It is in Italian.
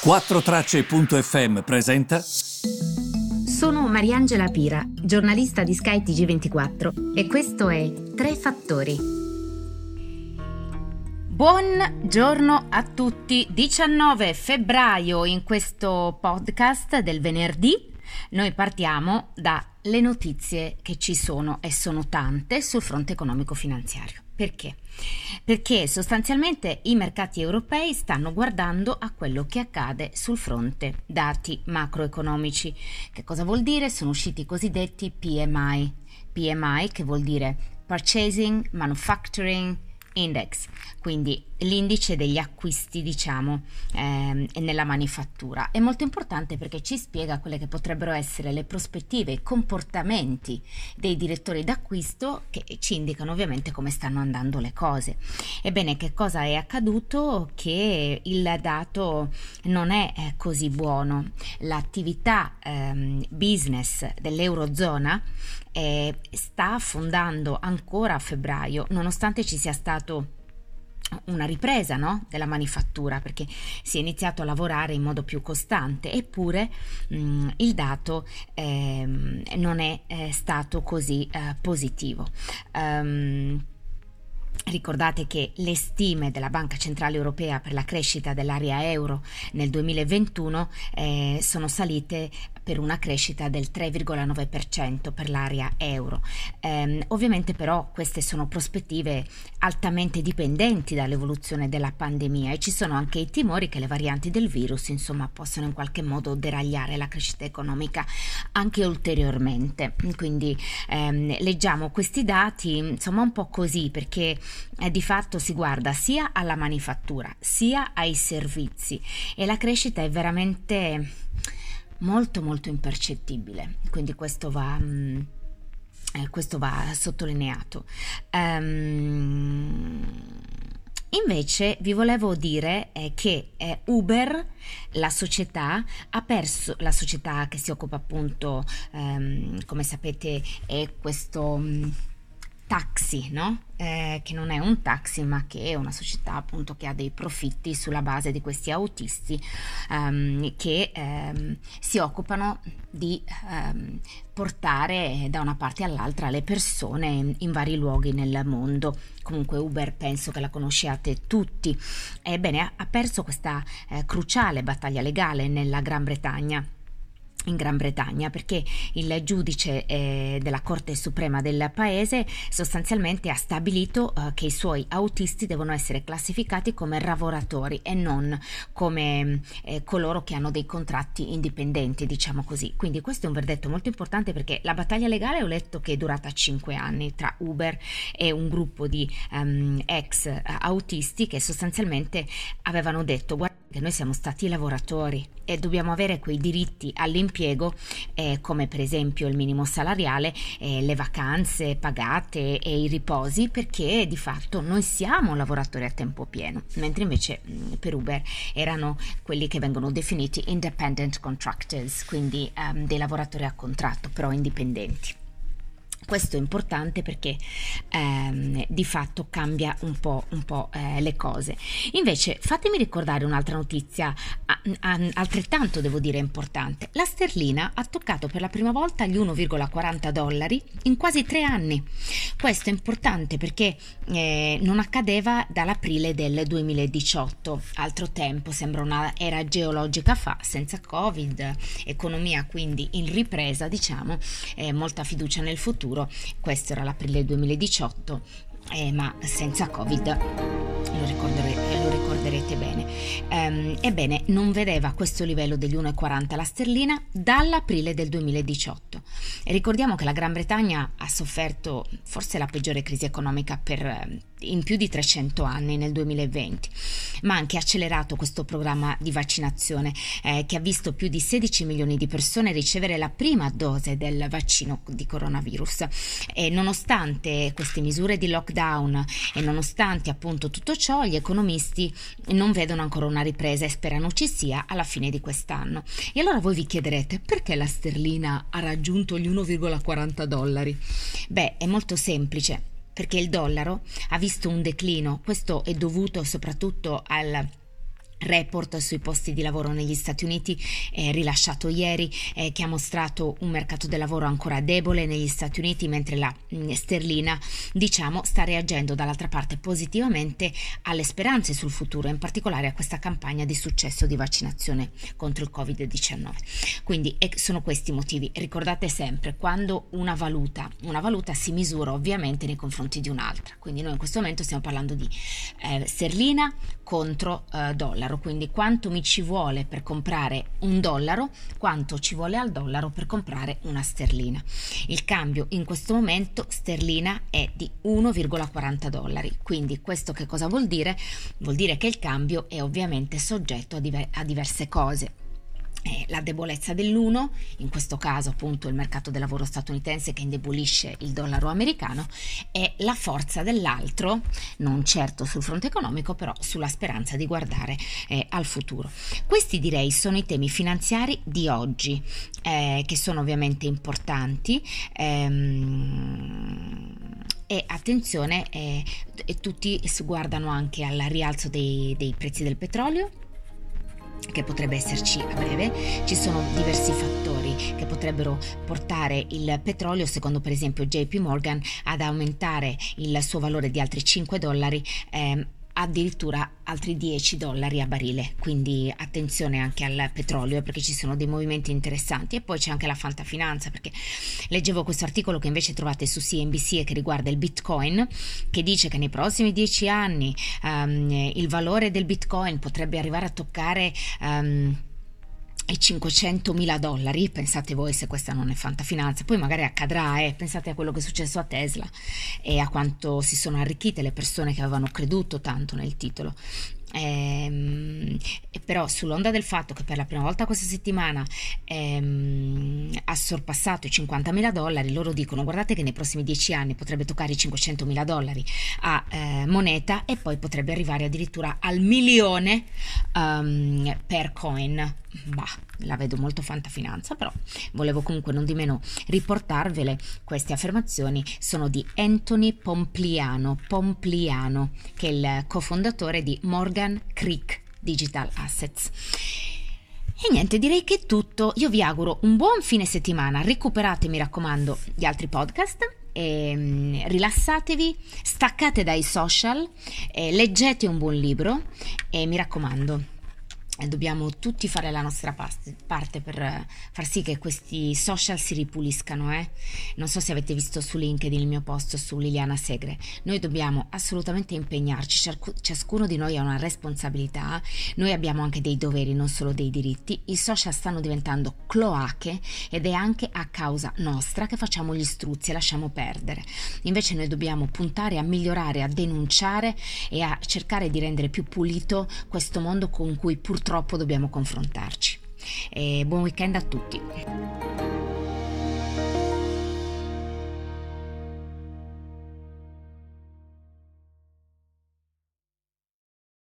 4Tracce.fm presenta. Sono Mariangela Pira, giornalista di Sky TG24 e questo è Tre Fattori. Buongiorno a tutti, 19 febbraio in questo podcast del venerdì. Noi partiamo dalle notizie che ci sono e sono tante sul fronte economico-finanziario. Perché? Perché sostanzialmente i mercati europei stanno guardando a quello che accade sul fronte dati macroeconomici. Che cosa vuol dire? Sono usciti i cosiddetti PMI. PMI che vuol dire Purchasing, Manufacturing, Index, quindi l'indice degli acquisti, diciamo, ehm, nella manifattura. È molto importante perché ci spiega quelle che potrebbero essere le prospettive, i comportamenti dei direttori d'acquisto che ci indicano ovviamente come stanno andando le cose. Ebbene, che cosa è accaduto? Che il dato non è eh, così buono. L'attività ehm, business dell'Eurozona eh, sta affondando ancora a febbraio, nonostante ci sia stato una ripresa no? della manifattura perché si è iniziato a lavorare in modo più costante eppure mh, il dato eh, non è eh, stato così eh, positivo. Um, Ricordate che le stime della Banca Centrale Europea per la crescita dell'area euro nel 2021 eh, sono salite per una crescita del 3,9% per l'area euro. Eh, ovviamente però queste sono prospettive altamente dipendenti dall'evoluzione della pandemia e ci sono anche i timori che le varianti del virus insomma possano in qualche modo deragliare la crescita economica anche ulteriormente. Quindi ehm, leggiamo questi dati insomma un po' così perché eh, di fatto si guarda sia alla manifattura sia ai servizi e la crescita è veramente molto molto impercettibile, quindi questo va... Mm, eh, questo va sottolineato. Um, invece vi volevo dire eh, che eh, Uber, la società, ha perso, la società che si occupa appunto, um, come sapete, è questo... Um, taxi, no? eh, che non è un taxi ma che è una società appunto che ha dei profitti sulla base di questi autisti ehm, che ehm, si occupano di ehm, portare da una parte all'altra le persone in, in, vari luoghi nel mondo. Comunque Uber penso che la conosciate tutti. Ebbene, ha, perso questa eh, cruciale battaglia legale nella Gran Bretagna in Gran Bretagna perché il giudice eh, della Corte Suprema del paese sostanzialmente ha stabilito eh, che i suoi autisti devono essere classificati come lavoratori e non come eh, coloro che hanno dei contratti indipendenti, diciamo così. Quindi questo è un verdetto molto importante perché la battaglia legale ho letto che è durata 5 anni tra Uber e un gruppo di um, ex eh, autisti che sostanzialmente avevano detto guarda che noi siamo stati lavoratori e dobbiamo avere quei diritti all'impiego eh, come per esempio il minimo salariale, eh, le vacanze pagate e i riposi perché di fatto noi siamo lavoratori a tempo pieno, mentre invece mh, mm, per Uber erano quelli che vengono definiti independent contractors, quindi um, dei lavoratori a contratto però indipendenti. Questo è importante perché ehm, di fatto cambia un po', un po' eh, le cose. Invece fatemi ricordare un'altra notizia a, a, altrettanto devo dire importante. La sterlina ha toccato per la prima volta gli 1,40 dollari in quasi tre anni. Questo è importante perché eh, non accadeva dall'aprile del 2018. Altro tempo, sembra una era geologica fa, senza Covid, economia quindi in ripresa, diciamo, eh, molta fiducia nel futuro futuro. Questo era l'aprile 2018, eh, ma senza Covid. Lo ricorderete ricorderete bene. Ehm, ebbene, non vedeva questo livello degli 1,40 la sterlina dall'aprile del 2018. E ricordiamo che la Gran Bretagna ha sofferto forse la peggiore crisi economica per, ehm, in più di 300 anni nel 2020, ma ha anche accelerato questo programma di vaccinazione eh, che ha visto più di 16 milioni di persone ricevere la prima dose del vaccino di coronavirus. E nonostante queste misure di lockdown e nonostante appunto tutto ciò, gli economisti non vedono ancora una ripresa e sperano ci sia alla fine di quest'anno. E allora voi vi chiederete perché la sterlina ha raggiunto gli 1,40 dollari? Beh, è molto semplice, perché il dollaro ha visto un declino, questo è dovuto soprattutto al report sui posti di lavoro negli Stati Uniti eh, rilasciato ieri eh, che ha mostrato un mercato del lavoro ancora debole negli Stati Uniti mentre la mh, mm, sterlina diciamo sta reagendo dall'altra parte positivamente alle speranze sul futuro in particolare a questa campagna di successo di vaccinazione contro il Covid-19 quindi eh, sono questi i motivi. Ricordate sempre quando una valuta una valuta si misura ovviamente nei confronti di un'altra. Quindi noi in questo momento stiamo parlando di eh, sterlina contro eh, dollaro, quindi quanto mi ci vuole per comprare un dollaro, quanto ci vuole al dollaro per comprare una sterlina. Il cambio in questo momento sterlina è di 1,40 dollari, quindi questo che cosa vuol dire? Vuol dire che il cambio è ovviamente soggetto a, diver- a diverse cose eh, la debolezza dell'uno, in questo caso appunto il mercato del lavoro statunitense che indebolisce il dollaro americano, e la forza dell'altro, non certo sul fronte economico, però sulla speranza di guardare eh, al futuro. Questi direi sono i temi finanziari di oggi, eh, che sono ovviamente importanti. Ehm, e attenzione, eh, tutti guardano anche al rialzo dei, dei prezzi del petrolio che potrebbe esserci a breve, ci sono diversi fattori che potrebbero portare il petrolio, secondo per esempio JP Morgan, ad aumentare il suo valore di altri 5 dollari eh, addirittura altri 10 dollari a barile, quindi attenzione anche al petrolio perché ci sono dei movimenti interessanti. E poi c'è anche la fantafinanza perché leggevo questo articolo che invece trovate su CNBC e che riguarda il bitcoin che dice che nei prossimi 10 anni um, il valore del bitcoin potrebbe arrivare a toccare um, e 500 mila dollari, pensate voi se questa non è fantafinanza, poi magari accadrà, eh, pensate a quello che è successo a Tesla e a quanto si sono arricchite le persone che avevano creduto tanto nel titolo. Ehm, però sull'onda del fatto che per la prima volta questa settimana ehm, ha sorpassato i 50.000 dollari, loro dicono guardate che nei prossimi 10 anni potrebbe toccare i 500.000 dollari a eh, moneta e poi potrebbe arrivare addirittura al milione um, per coin. Bah, la vedo molto fantafinanza, però volevo comunque non di meno riportarvele queste affermazioni. Sono di Anthony Pompliano, Pompliano che è il cofondatore di Morgan Creek Digital Assets. E niente, direi che è tutto. Io vi auguro un buon fine settimana. Recuperate, mi raccomando, gli altri podcast. E, um, rilassatevi, staccate dai social, eh, leggete un buon libro e mi raccomando dobbiamo tutti fare la nostra parte per far sì che questi social si ripuliscano. Eh? Non so se avete visto su LinkedIn il mio post su Liliana Segre. Noi dobbiamo assolutamente impegnarci, ciascuno di noi ha una responsabilità, noi abbiamo anche dei doveri, non solo dei diritti. I social stanno diventando cloache ed è anche a causa nostra che facciamo gli struzzi e lasciamo perdere. Invece noi dobbiamo puntare a migliorare, a denunciare e a cercare di rendere più pulito questo mondo con cui purtroppo purtroppo dobbiamo confrontarci. E buon weekend a tutti.